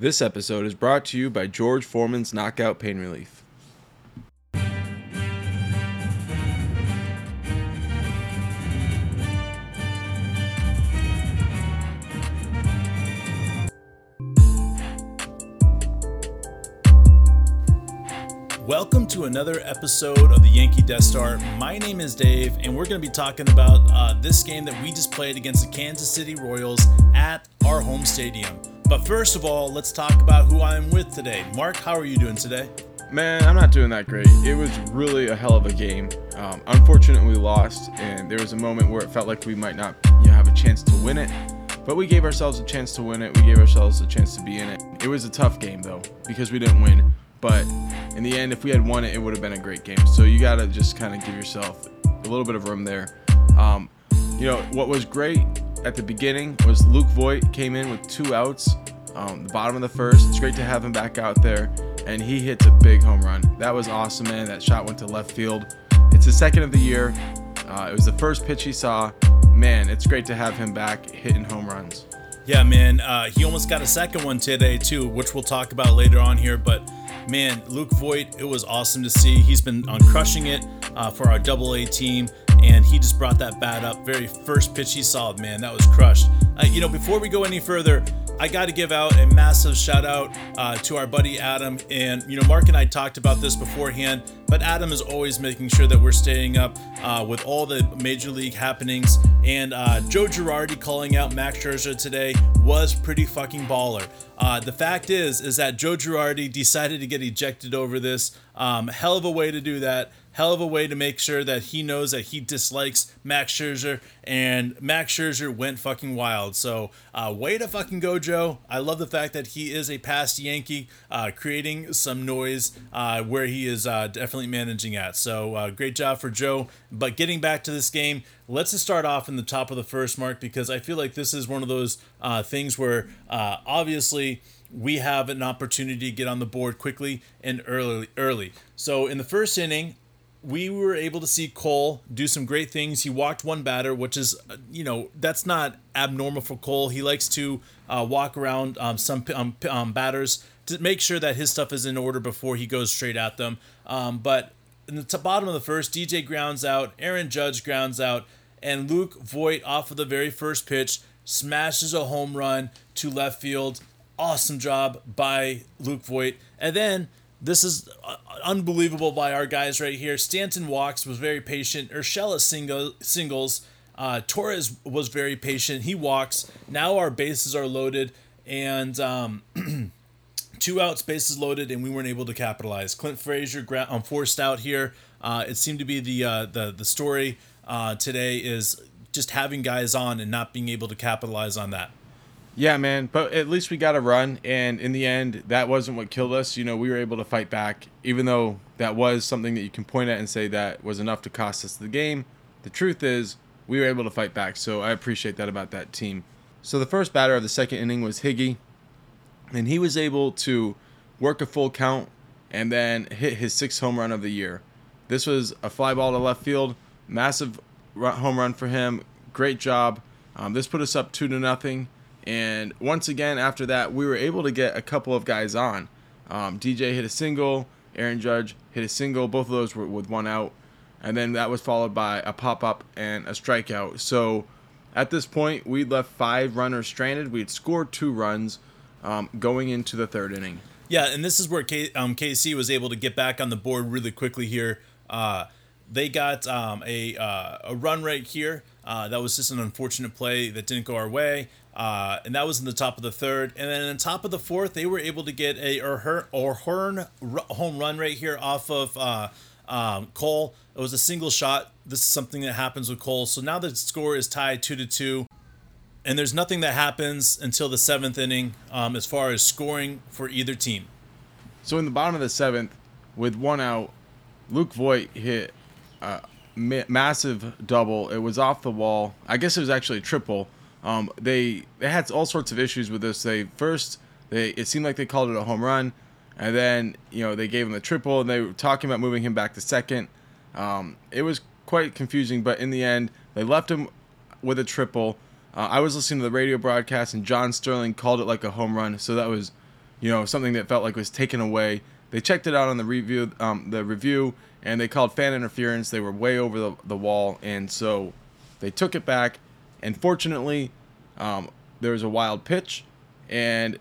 This episode is brought to you by George Foreman's Knockout Pain Relief. Welcome to another episode of the Yankee Death Star. My name is Dave, and we're going to be talking about uh, this game that we just played against the Kansas City Royals at our home stadium. But first of all, let's talk about who I'm with today. Mark, how are you doing today? Man, I'm not doing that great. It was really a hell of a game. Um, unfortunately, we lost, and there was a moment where it felt like we might not you know, have a chance to win it. But we gave ourselves a chance to win it. We gave ourselves a chance to be in it. It was a tough game, though, because we didn't win. But in the end, if we had won it, it would have been a great game. So you got to just kind of give yourself a little bit of room there. Um, you know, what was great at the beginning was Luke Voit came in with two outs, um, the bottom of the first. It's great to have him back out there, and he hits a big home run. That was awesome, man. That shot went to left field. It's the second of the year. Uh, it was the first pitch he saw. Man, it's great to have him back hitting home runs. Yeah, man. Uh, he almost got a second one today, too, which we'll talk about later on here. But man, Luke Voit, it was awesome to see. He's been on crushing it uh, for our double A team, and he just brought that bat up. Very first pitch he saw, man, that was crushed. Uh, you know, before we go any further, I got to give out a massive shout out uh, to our buddy Adam. And, you know, Mark and I talked about this beforehand, but Adam is always making sure that we're staying up uh, with all the major league happenings. And uh, Joe Girardi calling out Max Scherzer today was pretty fucking baller. Uh, the fact is, is that Joe Girardi decided to get ejected over this. Um, hell of a way to do that hell of a way to make sure that he knows that he dislikes Max Scherzer, and Max Scherzer went fucking wild. So, uh, way to fucking go, Joe. I love the fact that he is a past Yankee, uh, creating some noise uh, where he is uh, definitely managing at. So, uh, great job for Joe. But getting back to this game, let's just start off in the top of the first mark because I feel like this is one of those uh, things where obviously we have an opportunity to get on the board quickly and early early. So in the first inning, we were able to see Cole do some great things. He walked one batter, which is, uh, you know, that's not abnormal for Cole. He likes to uh, walk around um, some um, um, batters to make sure that his stuff is in order before he goes straight at them. Um, but in the t- bottom of the first, DJ grounds out, Aaron Judge grounds out, and Luke Voit off of the very first pitch smashes a home run to left field. Awesome job by Luke Voit. And then this is uh, unbelievable by our guys right here. Stanton walks, was very patient. Urshela single, singles. Uh, Torres was very patient. He walks. Now our bases are loaded, and um, two outs, bases loaded, and we weren't able to capitalize. Clint Frazier gra- um, forced out here. Uh, it seemed to be the uh, the the story uh, today is just having guys on and not being able to capitalize on that. Yeah, man, but at least we got a run, and in the end, that wasn't what killed us. You know, we were able to fight back, even though that was something that you can point at and say that was enough to cost us the game. The truth is, we were able to fight back, so I appreciate that about that team. So the first batter of the second inning was Higgy, and he was able to work a full count and then hit his sixth home run of the year. This was a fly ball to left field, massive home run for him. Great job. Um, this put us up two to nothing and once again, after that, we were able to get a couple of guys on. Um, DJ hit a single, Aaron Judge hit a single. Both of those were with one out. And then that was followed by a pop up and a strikeout. So at this point, we'd left five runners stranded. We'd scored two runs um, going into the third inning. Yeah, and this is where K- um, KC was able to get back on the board really quickly here. Uh, they got um, a, uh, a run right here. Uh, that was just an unfortunate play that didn't go our way. Uh, and that was in the top of the third. And then in the top of the fourth, they were able to get a or O'Hearn home run right here off of uh, um, Cole. It was a single shot. This is something that happens with Cole. So now the score is tied two to two. And there's nothing that happens until the seventh inning um, as far as scoring for either team. So in the bottom of the seventh, with one out, Luke Voit hit a massive double. It was off the wall. I guess it was actually a triple um, they they had all sorts of issues with this. They first they it seemed like they called it a home run, and then you know they gave him a triple, and they were talking about moving him back to second. Um, it was quite confusing, but in the end they left him with a triple. Uh, I was listening to the radio broadcast, and John Sterling called it like a home run, so that was you know, something that felt like was taken away. They checked it out on the review, um, the review, and they called fan interference. They were way over the, the wall, and so they took it back. And fortunately, um, there was a wild pitch, and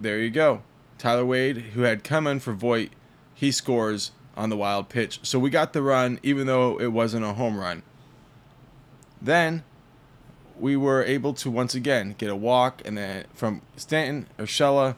there you go. Tyler Wade, who had come in for Voit, he scores on the wild pitch. So we got the run, even though it wasn't a home run. Then we were able to once again get a walk, and then from Stanton, Urshela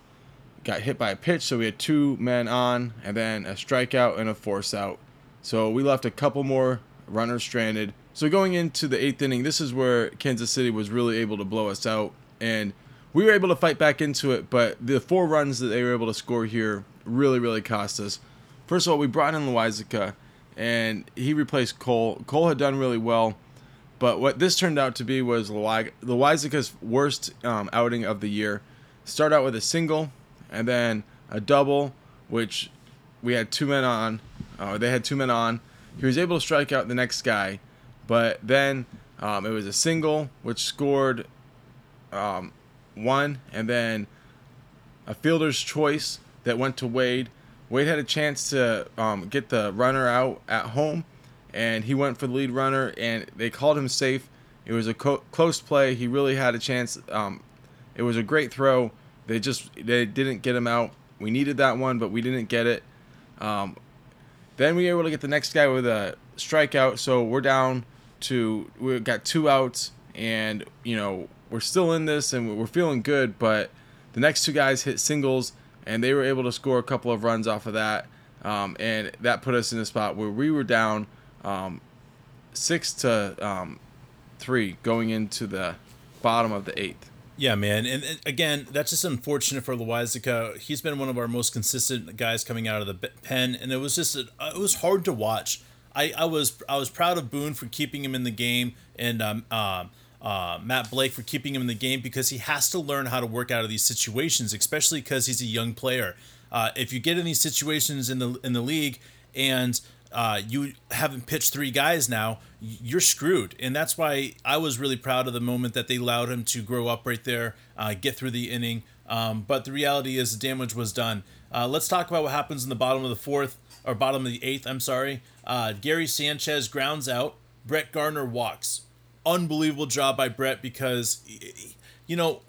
got hit by a pitch, so we had two men on, and then a strikeout and a force out. So we left a couple more runners stranded. So going into the eighth inning, this is where Kansas City was really able to blow us out, and we were able to fight back into it. But the four runs that they were able to score here really, really cost us. First of all, we brought in Loaisiga, and he replaced Cole. Cole had done really well, but what this turned out to be was Loaisiga's worst um, outing of the year. Start out with a single, and then a double, which we had two men on. Uh, they had two men on. He was able to strike out the next guy, but then um, it was a single, which scored um, one, and then a fielder's choice that went to Wade. Wade had a chance to um, get the runner out at home, and he went for the lead runner, and they called him safe. It was a co- close play. He really had a chance. Um, it was a great throw. They just they didn't get him out. We needed that one, but we didn't get it. Um, then we were able to get the next guy with a strikeout. So we're down to we got two outs, and you know we're still in this and we're feeling good. But the next two guys hit singles, and they were able to score a couple of runs off of that, um, and that put us in a spot where we were down um, six to um, three going into the bottom of the eighth. Yeah, man, and, again, that's just unfortunate for Loaisiga. He's been one of our most consistent guys coming out of the pen, and it was just a, it was hard to watch. I, I was I was proud of Boone for keeping him in the game, and um, uh, uh, Matt Blake for keeping him in the game because he has to learn how to work out of these situations, especially because he's a young player. Uh, if you get in these situations in the in the league and uh, you haven't pitched three guys now, you're screwed. And that's why I was really proud of the moment that they allowed him to grow up right there, uh, get through the inning. Um, but the reality is, the damage was done. Uh, let's talk about what happens in the bottom of the fourth, or bottom of the eighth, I'm sorry. Uh, Gary Sanchez grounds out, Brett Gardner walks. Unbelievable job by Brett because, you know,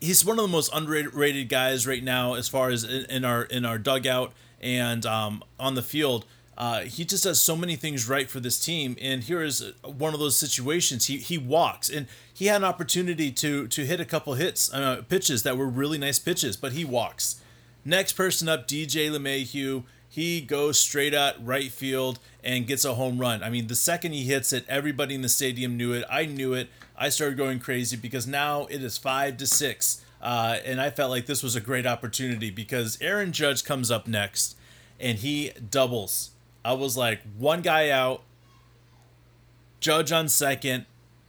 he's one of the most underrated guys right now as far as in, in our in our dugout and um, on the field. Uh, he just does so many things right for this team, and here is one of those situations. He he walks, and he had an opportunity to to hit a couple hits, uh, pitches that were really nice pitches, but he walks. Next person up, DJ LeMahieu. He goes straight at right field and gets a home run. I mean, the second he hits it, everybody in the stadium knew it. I knew it. I started going crazy because now it is five to six, uh, and I felt like this was a great opportunity because Aaron Judge comes up next, and he doubles I was like, one guy out, Judge on second.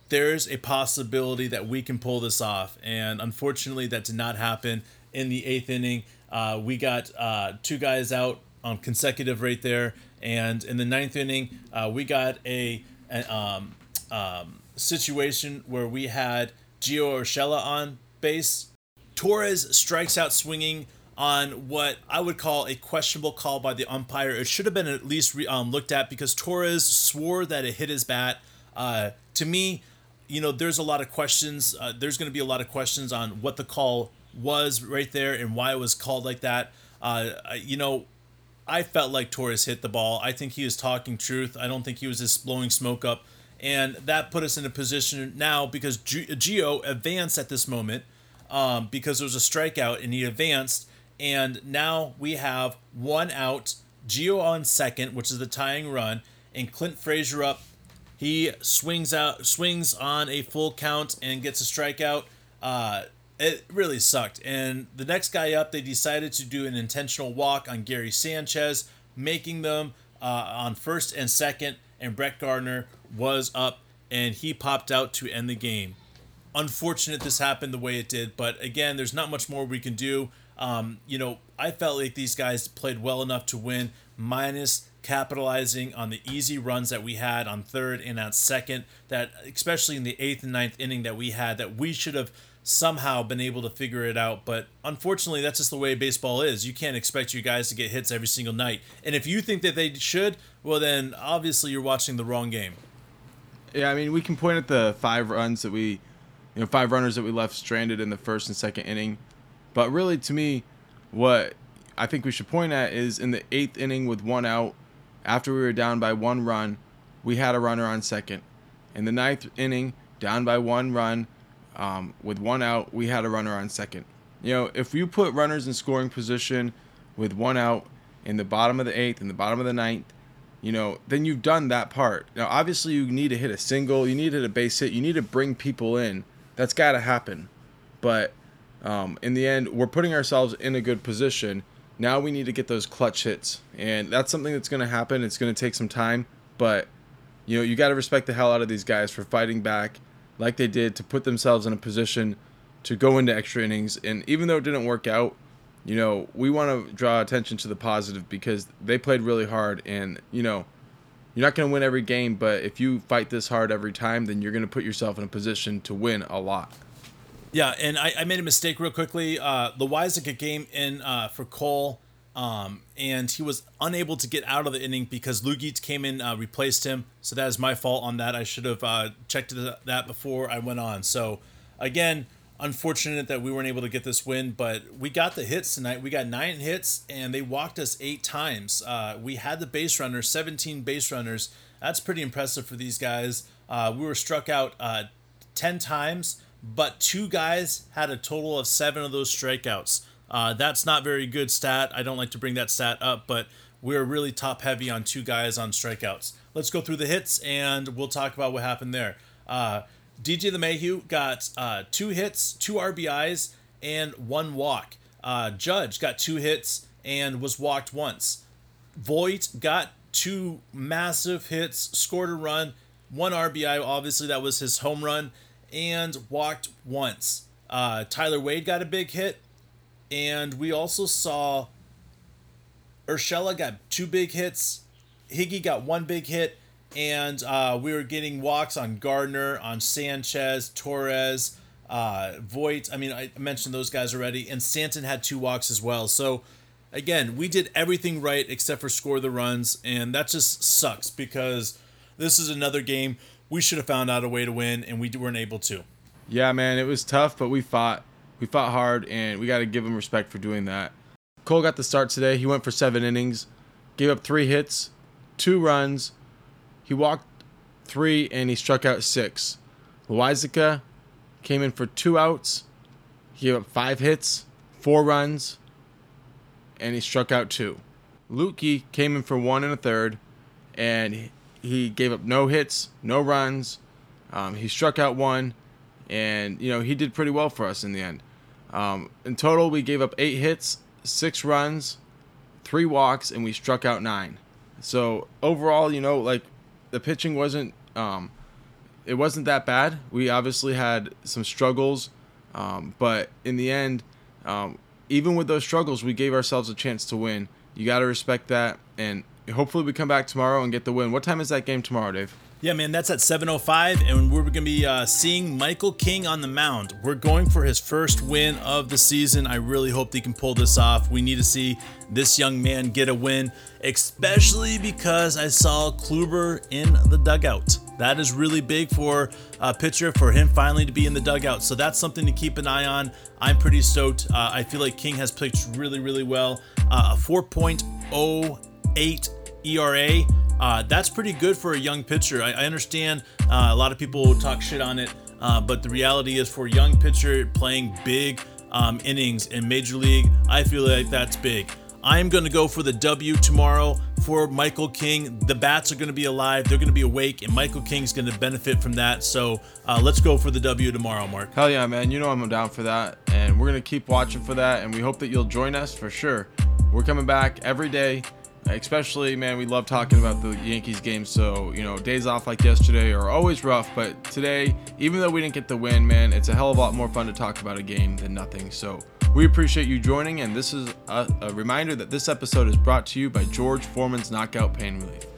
There's a possibility that we can pull this off. And unfortunately, that did not happen in the eighth inning. Uh, we got uh, two guys out on consecutive right there. And in the ninth inning, uh, we got a, a um, um, situation where we had Gio Urshela on base. Torres strikes out swinging on what I would call a questionable call by the umpire. It should have been at least re, um, looked at because Torres swore that it hit his bat. Uh, to me, you know, there's a lot of questions. Uh, there's going to be a lot of questions on what the call was right there and why it was called like that. Uh, you know, I felt like Torres hit the ball. I think he was talking truth. I don't think he was just blowing smoke up. And that put us in a position now because Gio advanced at this moment um, because there was a strikeout and he advanced and now we have one out, Gio on second, which is the tying run, and Clint Frazier up. He swings out, swings on a full count and gets a strikeout. Uh, it really sucked. And the next guy up, they decided to do an intentional walk on Gary Sanchez, making them uh, on first and second. And Brett Gardner was up, and he popped out to end the game. Unfortunate this happened the way it did, but again, there's not much more we can do. Um, you know, I felt like these guys played well enough to win, minus capitalizing on the easy runs that we had on third and on second. That especially in the eighth and ninth inning that we had, that we should have somehow been able to figure it out. But unfortunately, that's just the way baseball is. You can't expect you guys to get hits every single night. And if you think that they should, well, then obviously you're watching the wrong game. Yeah, I mean, we can point at the five runs that we, you know, five runners that we left stranded in the first and second inning. But really, to me, what I think we should point at is in the eighth inning with one out, after we were down by one run, we had a runner on second. In the ninth inning, down by one run, um, with one out, we had a runner on second. You know, if you put runners in scoring position with one out in the bottom of the eighth, in the bottom of the ninth, you know, then you've done that part. Now, obviously, you need to hit a single, you need to hit a base hit, you need to bring people in. That's got to happen. But um, in the end, we're putting ourselves in a good position. Now we need to get those clutch hits, and that's something that's going to happen. It's going to take some time, but you know, you got to respect the hell out of these guys for fighting back like they did to put themselves in a position to go into extra innings. And even though it didn't work out, you know, we want to draw attention to the positive because they played really hard. And, you know, you're not going to win every game, but if you fight this hard every time, then you're going to put yourself in a position to win a lot. Yeah, and I, I made a mistake real quickly. Uh, Loaisiga game in uh, for Cole um, and he was unable to get out of the inning because Luetge came in, uh, replaced him. So that is my fault on that. I should have uh, checked that before I went on. So again, unfortunate that we weren't able to get this win, but we got the hits tonight. We got nine hits, and they walked us eight times. Uh, we had the base runners, 17 base runners. That's pretty impressive for these guys. Uh, we were struck out uh, 10 times, but two guys had a total of seven of those strikeouts. Uh, that's not very good stat. I don't like to bring that stat up, but we're really top heavy on two guys on strikeouts. Let's go through the hits and we'll talk about what happened there. Uh, DJ LeMahieu got uh, two hits, two RBIs, and one walk. Uh, Judge got two hits and was walked once. Voit got two massive hits, scored a run, one RBI. Obviously, that was his home run, and walked once. Uh, Tyler Wade got a big hit, and we also saw Urshela got two big hits. Higgy got one big hit. And uh, we were getting walks on Gardner, on Sanchez, Torres, uh, Voit. I mean, I mentioned those guys already. And Stanton had two walks as well. So, again, we did everything right except for score the runs. And that just sucks because this is another game we should have found out a way to win, and we weren't able to. Yeah, man, it was tough, but we fought. We fought hard, and we got to give him respect for doing that. Cole got the start today. He went for seven innings, gave up three hits, two runs. He walked three, and he struck out six. Loaisiga came in for two outs. He gave up five hits, four runs, and he struck out two. Luetge came in for one and a third, and he gave up no hits, no runs. Um, he struck out one, and you know he did pretty well for us in the end. Um, in total, we gave up eight hits, six runs, three walks, and we struck out nine. So overall, you know, like the pitching wasn't um, it wasn't that bad. We obviously had some struggles, um, but in the end, um, even with those struggles, we gave ourselves a chance to win. You got to respect that, and hopefully we come back tomorrow and get the win. What time is that game tomorrow, Dave? Yeah, man, that's at 7:05, and we're gonna be uh, seeing Michael King on the mound. We're going for his first win of the season. I really hope he can pull this off. We need to see this young man get a win, especially because I saw Kluber in the dugout. That is really big for a pitcher for him finally to be in the dugout. So that's something to keep an eye on. I'm pretty stoked. Uh, I feel like King has pitched really, really well. Uh, a 4.08 ERA. Uh, that's pretty good for a young pitcher. I, I understand uh, a lot of people talk shit on it, uh, but the reality is for a young pitcher playing big um, innings in Major League, I feel like that's big. I am going to go for the W tomorrow for Michael King. The bats are going to be alive, they're going to be awake, and Michael King's going to benefit from that. So uh, let's go for the W tomorrow, Mark. Hell yeah, man. You know I'm down for that. And we're going to keep watching for that. And we hope that you'll join us for sure. We're coming back every day especially man we love talking about the yankees game. So you know days off like yesterday are always rough but today even though we didn't get the win man it's a hell of a lot more fun to talk about a game than nothing. So we appreciate you joining and this is a, a reminder that this episode is brought to you by george foreman's knockout pain relief